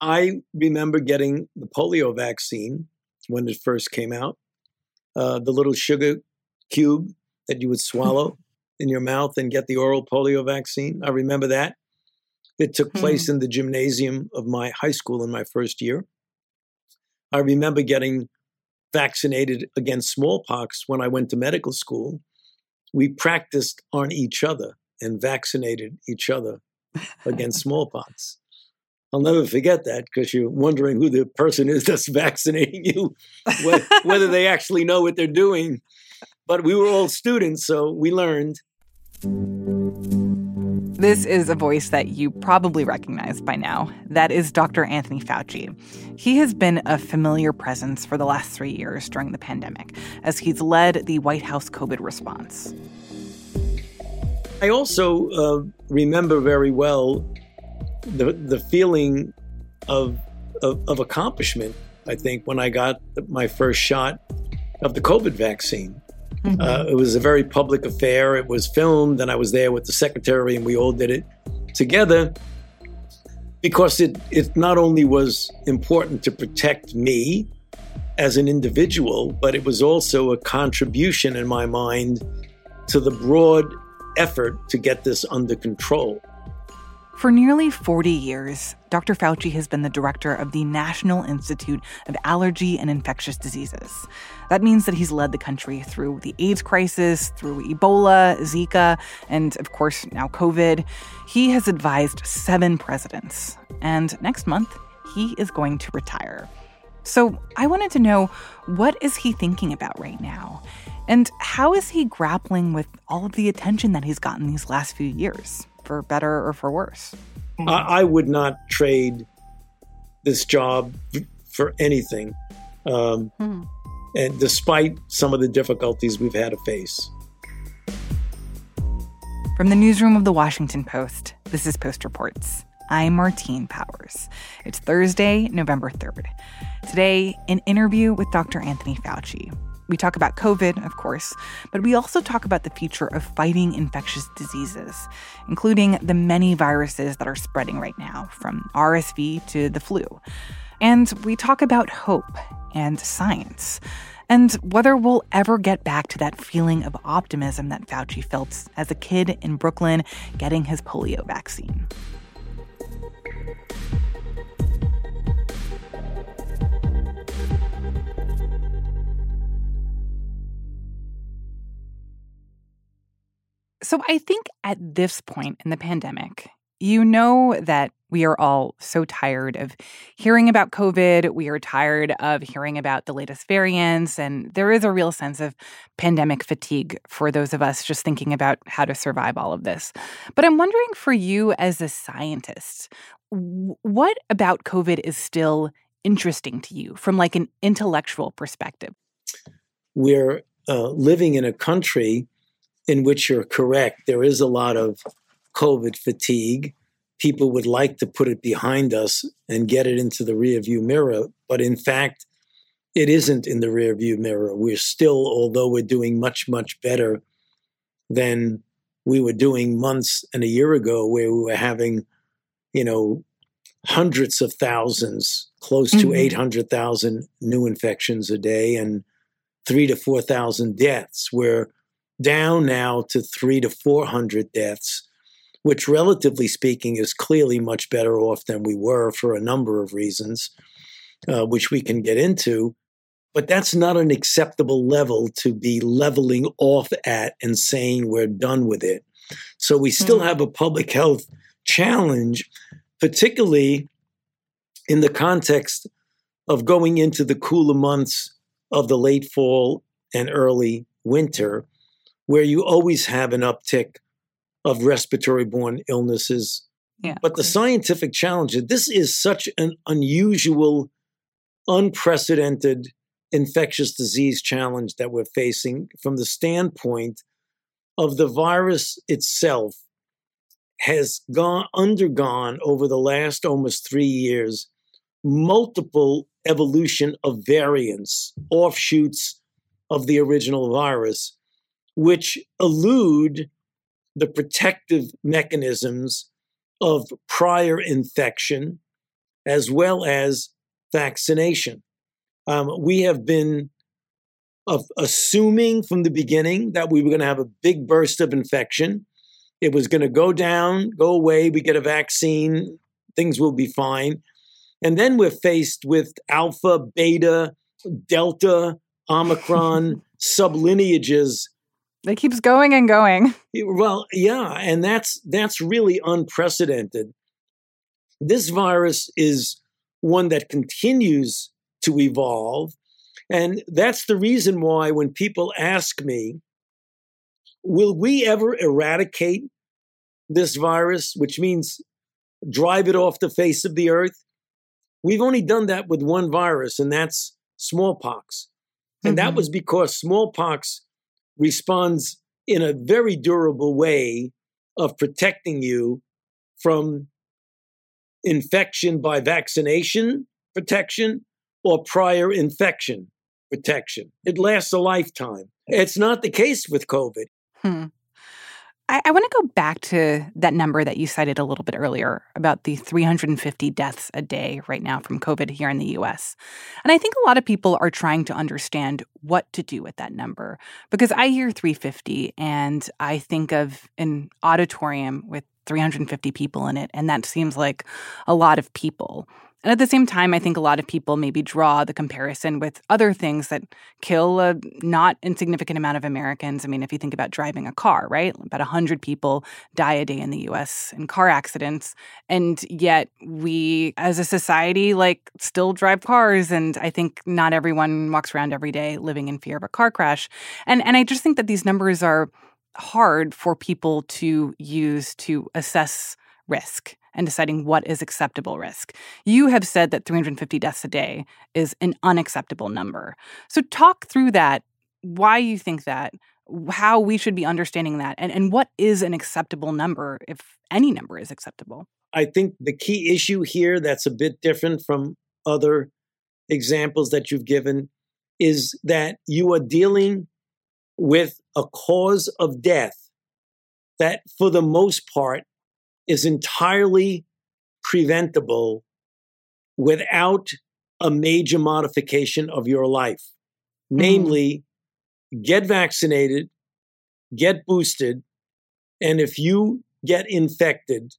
I remember getting the polio vaccine when it first came out, uh, the little sugar cube that you would swallow in your mouth and get the oral polio vaccine. I remember that. It took place Hmm. in the gymnasium of my high school in my first year. I remember getting vaccinated against smallpox when I went to medical school. We practiced on each other and vaccinated each other against smallpox. I'll never forget that because you're wondering who the person is that's vaccinating you, whether they actually know what they're doing. But we were all students, so we learned. This is a voice that you probably recognize by now. That is Dr. Anthony Fauci. He has been a familiar presence for the last three years during the pandemic as he's led the White House COVID response. I also uh, remember very well the the feeling of, of of accomplishment. I think when I got my first shot of the COVID vaccine, uh, it was a very public affair. It was filmed, and I was there with the secretary, and we all did it together because it it not only was important to protect me as an individual, but it was also a contribution in my mind to the broad effort to get this under control. For nearly 40 years, Dr. Fauci has been the director of the National Institute of Allergy and Infectious Diseases. That means that he's led the country through the AIDS crisis, through Ebola, Zika, and of course now COVID. He has advised seven presidents, and next month, he is going to retire. So I wanted to know what is he thinking about right now? And how is he grappling with all of the attention that he's gotten these last few years, for better or for worse? I, I would not trade this job for anything, um, Hmm. and despite some of the difficulties we've had to face. From the newsroom of the Washington Post, this is Post Reports. I'm Martine Powers. It's Thursday, November 3rd. Today, an interview with Dr. Anthony Fauci. We talk about COVID, of course, but we also talk about the future of fighting infectious diseases, including the many viruses that are spreading right now, from RSV to the flu. And we talk about hope and science, and whether we'll ever get back to that feeling of optimism that Fauci felt as a kid in Brooklyn getting his polio vaccine. So I think at this point in the pandemic, you know that we are all so tired of hearing about COVID. We are tired of hearing about the latest variants. And there is a real sense of pandemic fatigue for those of us just thinking about how to survive all of this. But I'm wondering for you as a scientist, what about COVID is still interesting to you from like an intellectual perspective? We're uh, living in a country in which you're correct. There is a lot of COVID fatigue. People would like to put it behind us and get it into the rearview mirror, but in fact, it isn't in the rearview mirror. We're still, although we're doing much, much better than we were doing months and a year ago, where we were having, you know, hundreds of thousands, close to Mhm. 800,000 new infections a day and three to 4,000 deaths. We're down now to three to 400 deaths, which, relatively speaking, is clearly much better off than we were for a number of reasons, uh, which we can get into. But that's not an acceptable level to be leveling off at and saying we're done with it. So we still Mhm. have a public health challenge, particularly in the context of going into the cooler months of the late fall and early winter, where you always have an uptick of respiratory borne illnesses. Yeah. But the scientific challenge this is such an unusual, unprecedented infectious disease challenge that we're facing from the standpoint of the virus itself has gone undergone over the last almost three years multiple evolution of variants, offshoots of the original virus, which elude the protective mechanisms of prior infection as well as vaccination. Um, we have been of assuming from the beginning that we were going to have a big burst of infection. It was going to go down, go away, we get a vaccine, things will be fine. And then we're faced with alpha, beta, delta, omicron sublineages. It keeps going and going. Well, yeah, and that's that's really unprecedented. This virus is one that continues to evolve. And that's the reason why when people ask me, will we ever eradicate this virus, which means drive it off the face of the earth? We've only done that with one virus, and that's smallpox. And mm-hmm. that was because smallpox responds in a very durable way of protecting you from infection by vaccination protection or prior infection protection. It lasts a lifetime. It's not the case with COVID. Hmm. I, I want to go back to that number that you cited a little bit earlier about the 350 deaths a day right now from COVID here in the US. And I think a lot of people are trying to understand what to do with that number because I hear 350 and I think of an auditorium with 350 people in it, and that seems like a lot of people. And at the same time, I think a lot of people maybe draw the comparison with other things that kill a not insignificant amount of Americans. I mean, if you think about driving a car, right? About 100 people die a day in the US in car accidents. And yet we, as a society, like still drive cars. And I think not everyone walks around every day living in fear of a car crash. And, and I just think that these numbers are hard for people to use to assess risk and deciding what is acceptable risk. You have said that 350 deaths a day is an unacceptable number. So, talk through that, why you think that, how we should be understanding that, and, and what is an acceptable number, if any number is acceptable. I think the key issue here that's a bit different from other examples that you've given is that you are dealing with a cause of death that, for the most part, is entirely preventable without a major modification of your life. Mm-hmm. Namely, get vaccinated, get boosted, and if you get infected,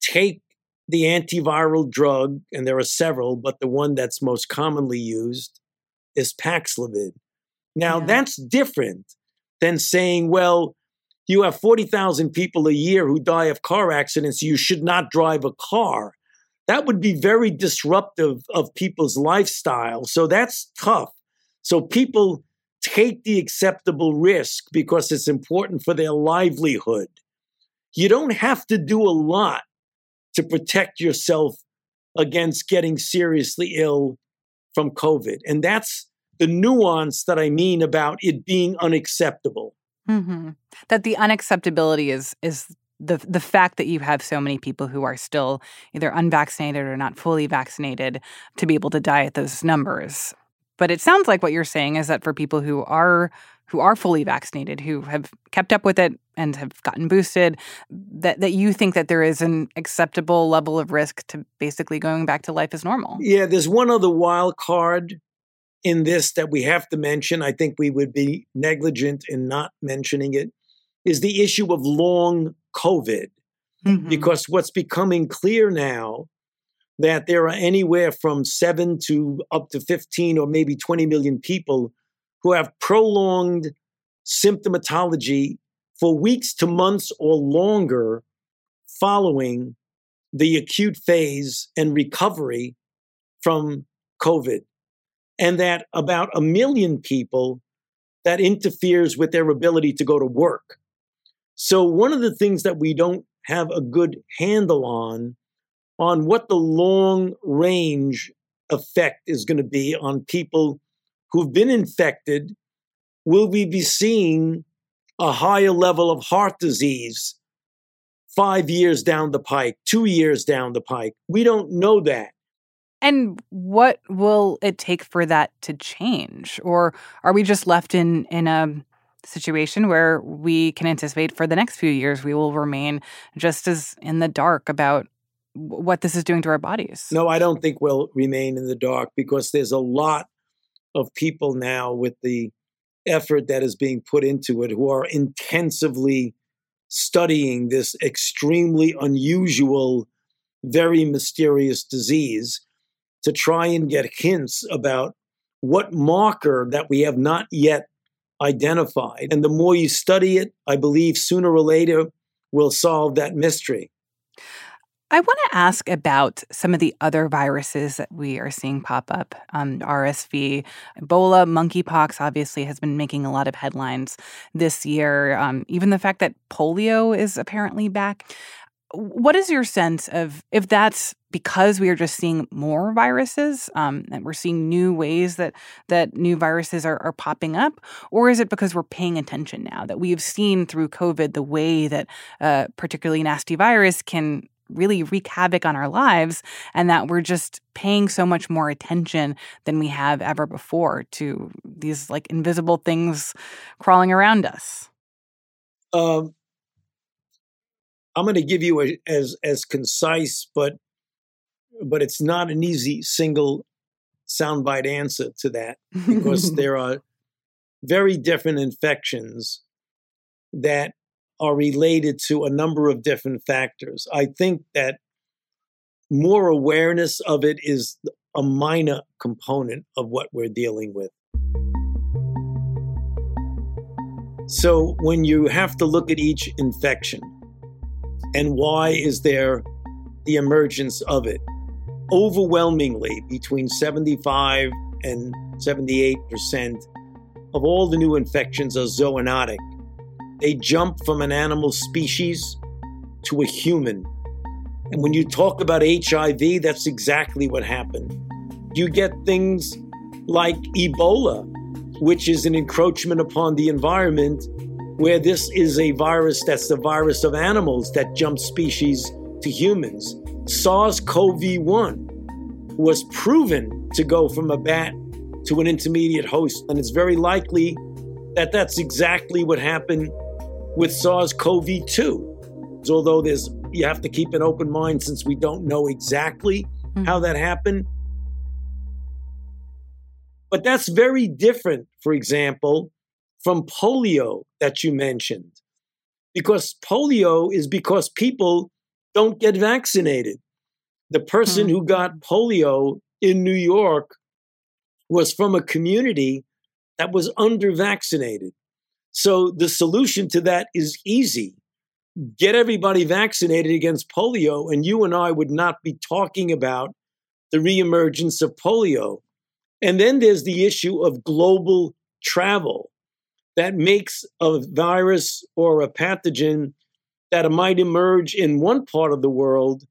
take the antiviral drug, and there are several, but the one that's most commonly used is Paxlovid. Now, yeah. that's different than saying, well, you have 40,000 people a year who die of car accidents. You should not drive a car. That would be very disruptive of people's lifestyle. So that's tough. So people take the acceptable risk because it's important for their livelihood. You don't have to do a lot to protect yourself against getting seriously ill from COVID. And that's the nuance that I mean about it being unacceptable. Mm-hmm. That the unacceptability is is the the fact that you have so many people who are still either unvaccinated or not fully vaccinated to be able to die at those numbers. But it sounds like what you're saying is that for people who are who are fully vaccinated, who have kept up with it and have gotten boosted, that, that you think that there is an acceptable level of risk to basically going back to life as normal. Yeah, there's one other wild card in this that we have to mention, I think we would be negligent in not mentioning it, is the issue of long COVID. Mm-hmm. Because what's becoming clear now that there are anywhere from seven to up to 15 or maybe 20 million people who have prolonged symptomatology for weeks to months or longer following the acute phase and recovery from COVID and that about a million people that interferes with their ability to go to work. So one of the things that we don't have a good handle on on what the long range effect is going to be on people who've been infected will we be seeing a higher level of heart disease 5 years down the pike 2 years down the pike we don't know that and what will it take for that to change? Or are we just left in in a situation where we can anticipate for the next few years we will remain just as in the dark about what this is doing to our bodies. No, I don't think we'll remain in the dark because there's a lot of people now with the effort that is being put into it who are intensively studying this extremely unusual, very mysterious disease to try and get hints about what marker that we have not yet identified. And the more you study it, I believe sooner or later we'll solve that mystery. I want to ask about some of the other viruses that we are seeing pop up. Um, RSV, Ebola, monkeypox obviously has been making a lot of headlines this year. Um, even the fact that polio is apparently back. What is your sense of if that's because we are just seeing more viruses um, and we're seeing new ways that that new viruses are, are popping up, or is it because we're paying attention now that we have seen through COVID the way that a uh, particularly nasty virus can really wreak havoc on our lives and that we're just paying so much more attention than we have ever before to these like invisible things crawling around us? Um, i'm going to give you a, as as concise but but it's not an easy single soundbite answer to that because there are very different infections that are related to a number of different factors. I think that more awareness of it is a minor component of what we're dealing with. So when you have to look at each infection and why is there the emergence of it, overwhelmingly between 75 and 78% of all the new infections are zoonotic they jump from an animal species to a human. And when you talk about HIV, that's exactly what happened. You get things like Ebola, which is an encroachment upon the environment, where this is a virus that's the virus of animals that jump species to humans. SARS CoV 1 was proven to go from a bat to an intermediate host, and it's very likely that that's exactly what happened with SARS-CoV-2. Although there's you have to keep an open mind since we don't know exactly mm-hmm. how that happened. But that's very different, for example, from polio that you mentioned. Because polio is because people don't get vaccinated. The person mm-hmm. who got polio in New York was from a community that was under vaccinated. So the solution to that is easy. Get everybody vaccinated against polio, and you and I would not be talking about the reemergence of polio. And then there's the issue of global travel that makes a virus or a pathogen that might emerge in one part of the world.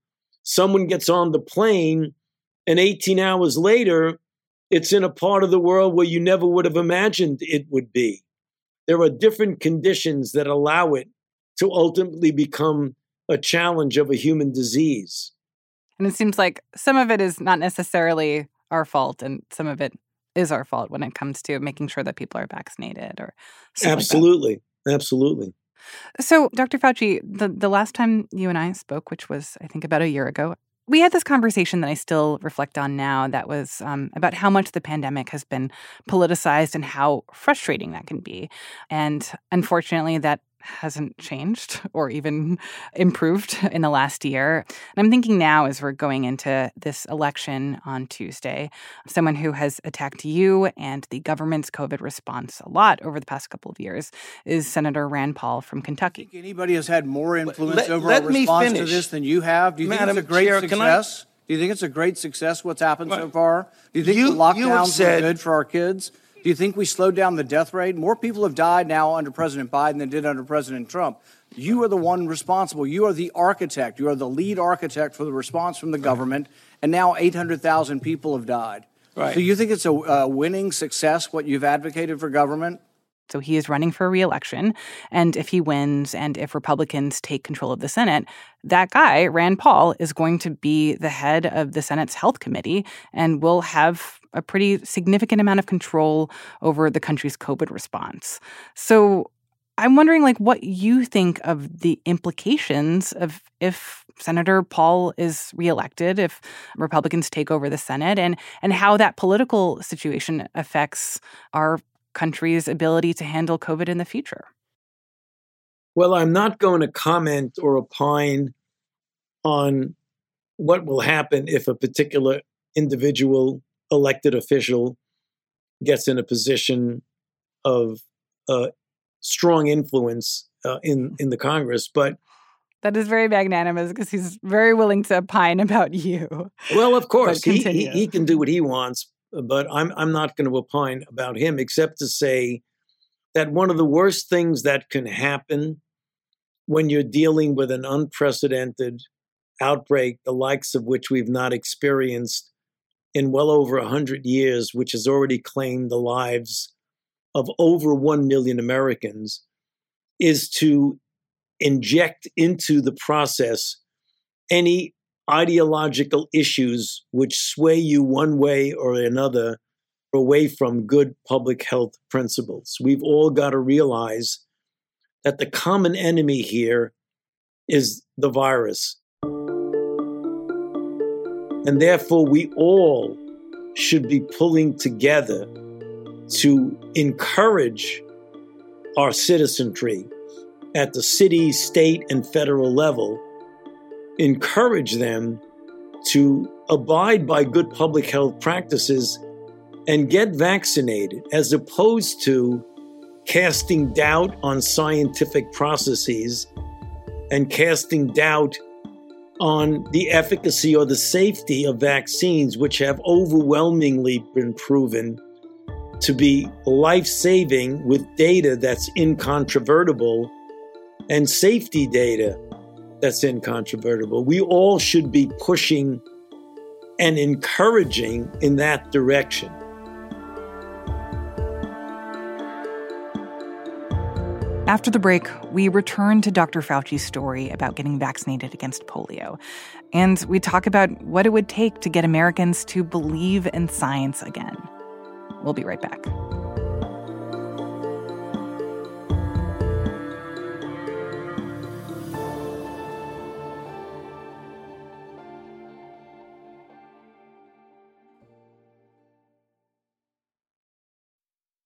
Someone gets on the plane, and 18 hours later, it's in a part of the world where you never would have imagined it would be there are different conditions that allow it to ultimately become a challenge of a human disease. And it seems like some of it is not necessarily our fault, and some of it is our fault when it comes to making sure that people are vaccinated or absolutely, like absolutely. So, Dr. Fauci, the, the last time you and I spoke, which was I think about a year ago, we had this conversation that I still reflect on now that was um, about how much the pandemic has been politicized and how frustrating that can be. And unfortunately, that hasn't changed or even improved in the last year. And I'm thinking now, as we're going into this election on Tuesday, someone who has attacked you and the government's COVID response a lot over the past couple of years is Senator Rand Paul from Kentucky. anybody has had more influence let, over let our response to this than you have? Do you Madam think it's a great Chair, success? Do you think it's a great success what's happened so far? Do you think you, the lockdowns said, are good for our kids? Do you think we slowed down the death rate? More people have died now under President Biden than did under President Trump. You are the one responsible. You are the architect. You are the lead architect for the response from the government. And now 800,000 people have died. Right. So you think it's a, a winning success what you've advocated for government? So he is running for reelection. And if he wins and if Republicans take control of the Senate, that guy, Rand Paul, is going to be the head of the Senate's Health Committee and will have a pretty significant amount of control over the country's COVID response. So I'm wondering like what you think of the implications of if Senator Paul is reelected, if Republicans take over the Senate, and, and how that political situation affects our country's ability to handle COVID in the future. Well, I'm not going to comment or opine on what will happen if a particular individual elected official gets in a position of uh, strong influence uh, in in the Congress, but that is very magnanimous because he's very willing to opine about you. Well, of course, he, he, he can do what he wants, but I'm I'm not going to opine about him except to say that one of the worst things that can happen when you're dealing with an unprecedented outbreak, the likes of which we've not experienced in well over 100 years, which has already claimed the lives of over 1 million Americans, is to inject into the process any ideological issues which sway you one way or another away from good public health principles. We've all got to realize that the common enemy here is the virus. And therefore, we all should be pulling together to encourage our citizenry at the city, state, and federal level, encourage them to abide by good public health practices and get vaccinated, as opposed to casting doubt on scientific processes and casting doubt on the efficacy or the safety of vaccines, which have overwhelmingly been proven to be life saving with data that's incontrovertible and safety data that's incontrovertible. We all should be pushing and encouraging in that direction. After the break, we return to Dr. Fauci's story about getting vaccinated against polio. And we talk about what it would take to get Americans to believe in science again. We'll be right back.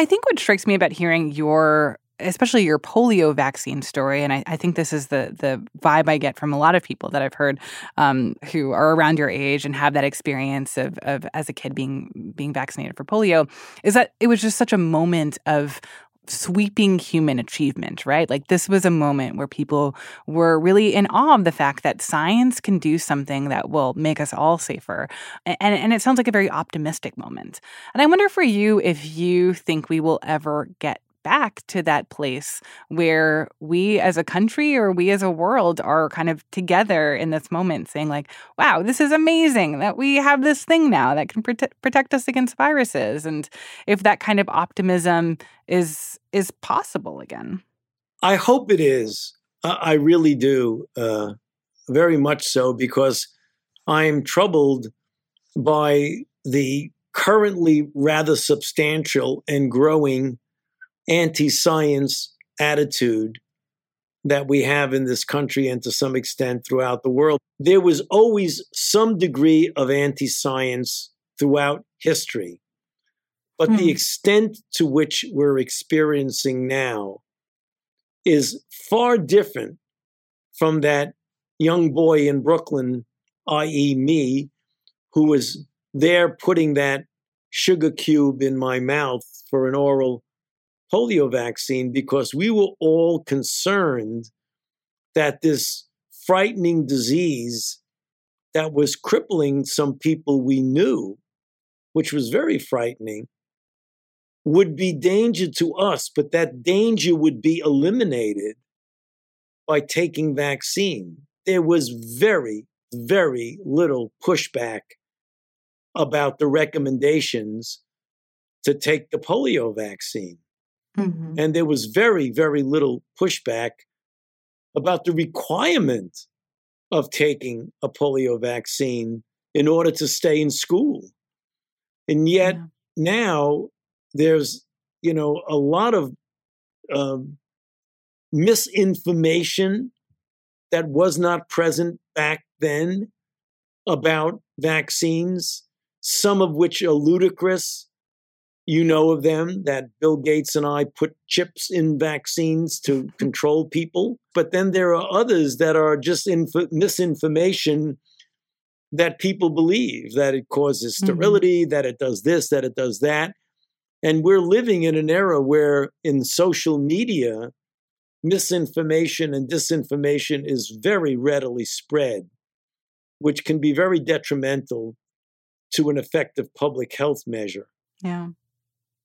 I think what strikes me about hearing your especially your polio vaccine story, and I, I, think this is the the vibe I get from a lot of people that I've heard um, who are around your age and have that experience of, of as a kid being being vaccinated for polio, is that it was just such a moment of sweeping human achievement, right? Like this was a moment where people were really in awe of the fact that science can do something that will make us all safer. And, and it sounds like a very optimistic moment. And I wonder for you if you think we will ever get back to that place where we as a country or we as a world are kind of together in this moment saying like wow this is amazing that we have this thing now that can prote- protect us against viruses and if that kind of optimism is is possible again. I hope it is. I really do uh, very much so because i'm troubled by the currently rather substantial and growing anti science attitude that we have in this country and to some extent throughout the world. There was always some degree of anti science throughout history. But the hmm. extent to which we're experiencing now is far different from that young boy in Brooklyn, i.e., me, who was there putting that sugar cube in my mouth for an oral polio vaccine because we were all concerned that this frightening disease that was crippling some people we knew, which was very frightening, would be danger to us, but that danger would be eliminated by taking vaccine. There was very, very little pushback about the recommendations to take the polio vaccine. Mm-hmm. And there was very, very little pushback about the requirement of taking a polio vaccine in order to stay in school. And yet yeah. now there's, you know, a lot of um, misinformation that was not present back then about vaccines, some of which are ludicrous. You know of them that Bill Gates and I put chips in vaccines to control people. But then there are others that are just inf- misinformation that people believe that it causes mm-hmm. sterility, mm-hmm. that it does this, that it does that. And we're living in an era where in social media, misinformation and disinformation is very readily spread, which can be very detrimental to an effective public health measure. Yeah.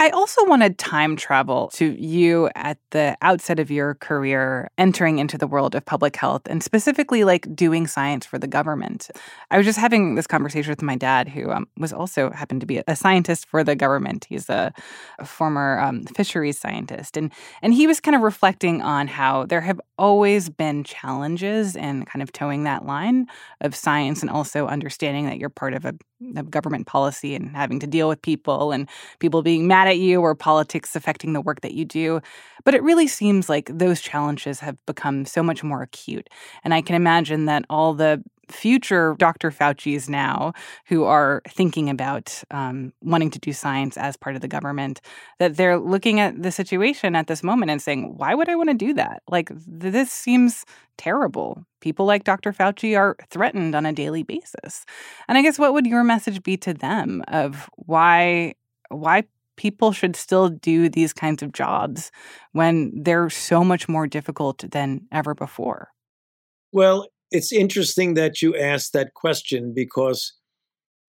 I also wanted time travel to you at the outset of your career, entering into the world of public health and specifically like doing science for the government. I was just having this conversation with my dad, who um, was also happened to be a scientist for the government. He's a, a former um, fisheries scientist, and and he was kind of reflecting on how there have always been challenges in kind of toeing that line of science and also understanding that you're part of a, a government policy and having to deal with people and people being mad at you or politics affecting the work that you do. But it really seems like those challenges have become so much more acute. And I can imagine that all the future Dr. Fauci's now who are thinking about um, wanting to do science as part of the government, that they're looking at the situation at this moment and saying, why would I want to do that? Like, this seems terrible. People like Dr. Fauci are threatened on a daily basis. And I guess what would your message be to them of why why people should still do these kinds of jobs when they're so much more difficult than ever before? Well, it's interesting that you asked that question because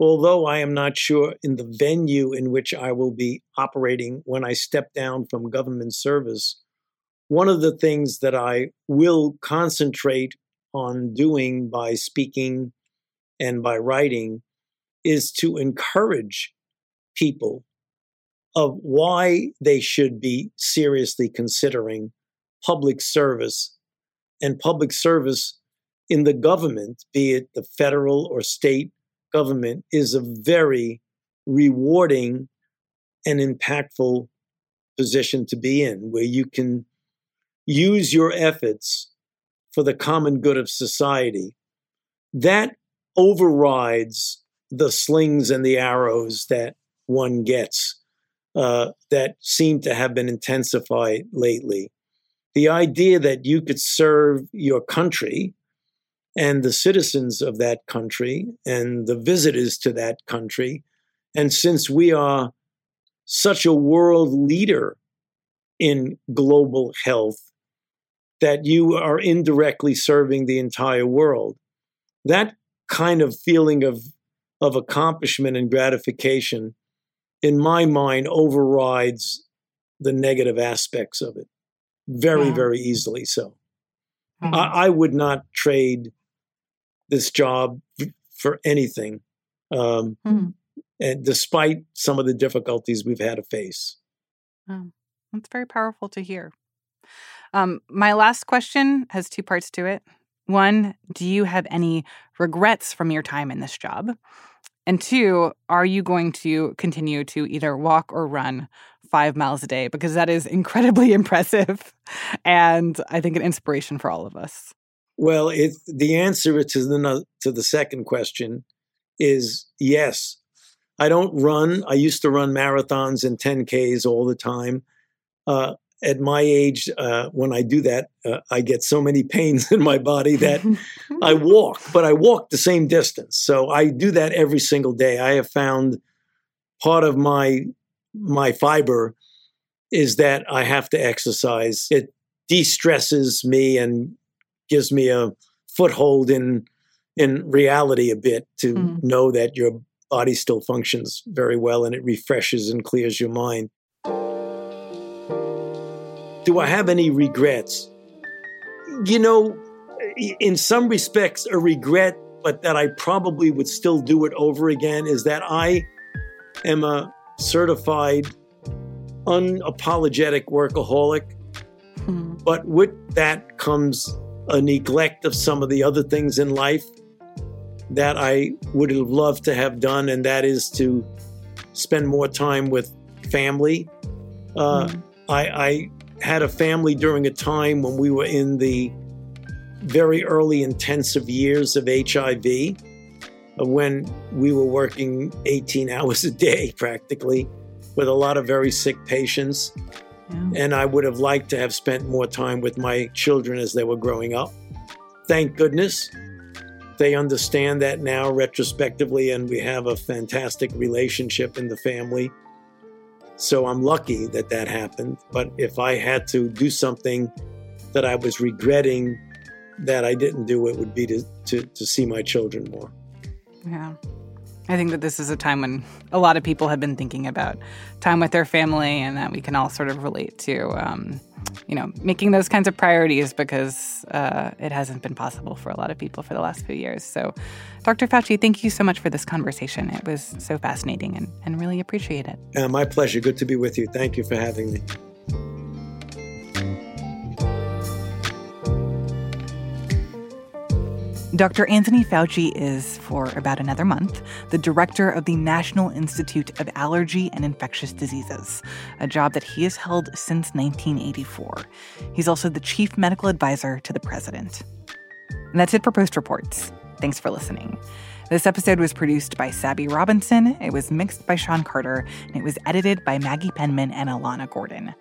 although I am not sure in the venue in which I will be operating when I step down from government service, one of the things that I will concentrate on doing by speaking and by writing is to encourage people of why they should be seriously considering public service and public service in the government, be it the federal or state government, is a very rewarding and impactful position to be in, where you can use your efforts for the common good of society. That overrides the slings and the arrows that one gets uh, that seem to have been intensified lately. The idea that you could serve your country and the citizens of that country and the visitors to that country. And since we are such a world leader in global health, that you are indirectly serving the entire world. That kind of feeling of, of accomplishment and gratification in my mind, overrides the negative aspects of it very, yeah. very easily. So mm-hmm. I, I, would not trade this job for anything, um, mm-hmm. and despite some of the difficulties we've had to face. Oh, that's very powerful to hear. Um, my last question has two parts to it. One, do you have any regrets from your time in this job? And two, are you going to continue to either walk or run five miles a day? Because that is incredibly impressive and I think an inspiration for all of us. Well, it, the answer to the, to the second question is yes. I don't run. I used to run marathons and 10Ks all the time. Uh, at my age, uh, when I do that, uh, I get so many pains in my body that I walk, but I walk the same distance. So I do that every single day. I have found part of my my fiber is that I have to exercise. It de-stresses me and gives me a foothold in in reality a bit to mm. know that your body still functions very well and it refreshes and clears your mind. Do I have any regrets? You know, in some respects, a regret, but that I probably would still do it over again is that I am a certified, unapologetic workaholic. Hmm. But with that comes a neglect of some of the other things in life that I would have loved to have done, and that is to spend more time with family. Uh, mm. I, I, had a family during a time when we were in the very early intensive years of HIV, uh, when we were working 18 hours a day practically with a lot of very sick patients. Yeah. And I would have liked to have spent more time with my children as they were growing up. Thank goodness they understand that now retrospectively, and we have a fantastic relationship in the family. So I'm lucky that that happened. But if I had to do something that I was regretting that I didn't do, it would be to, to, to see my children more. Yeah. I think that this is a time when a lot of people have been thinking about time with their family and that we can all sort of relate to, um, you know, making those kinds of priorities because uh, it hasn't been possible for a lot of people for the last few years. So, Dr. Fauci, thank you so much for this conversation. It was so fascinating and, and really appreciate it. Uh, my pleasure. Good to be with you. Thank you for having me. Dr. Anthony Fauci is, for about another month, the director of the National Institute of Allergy and Infectious Diseases, a job that he has held since 1984. He's also the chief medical advisor to the president. And that's it for Post Reports. Thanks for listening. This episode was produced by Sabby Robinson, it was mixed by Sean Carter, and it was edited by Maggie Penman and Alana Gordon.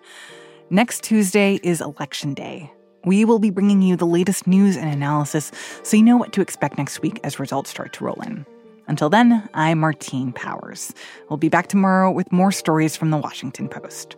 Next Tuesday is Election Day. We will be bringing you the latest news and analysis so you know what to expect next week as results start to roll in. Until then, I'm Martine Powers. We'll be back tomorrow with more stories from the Washington Post.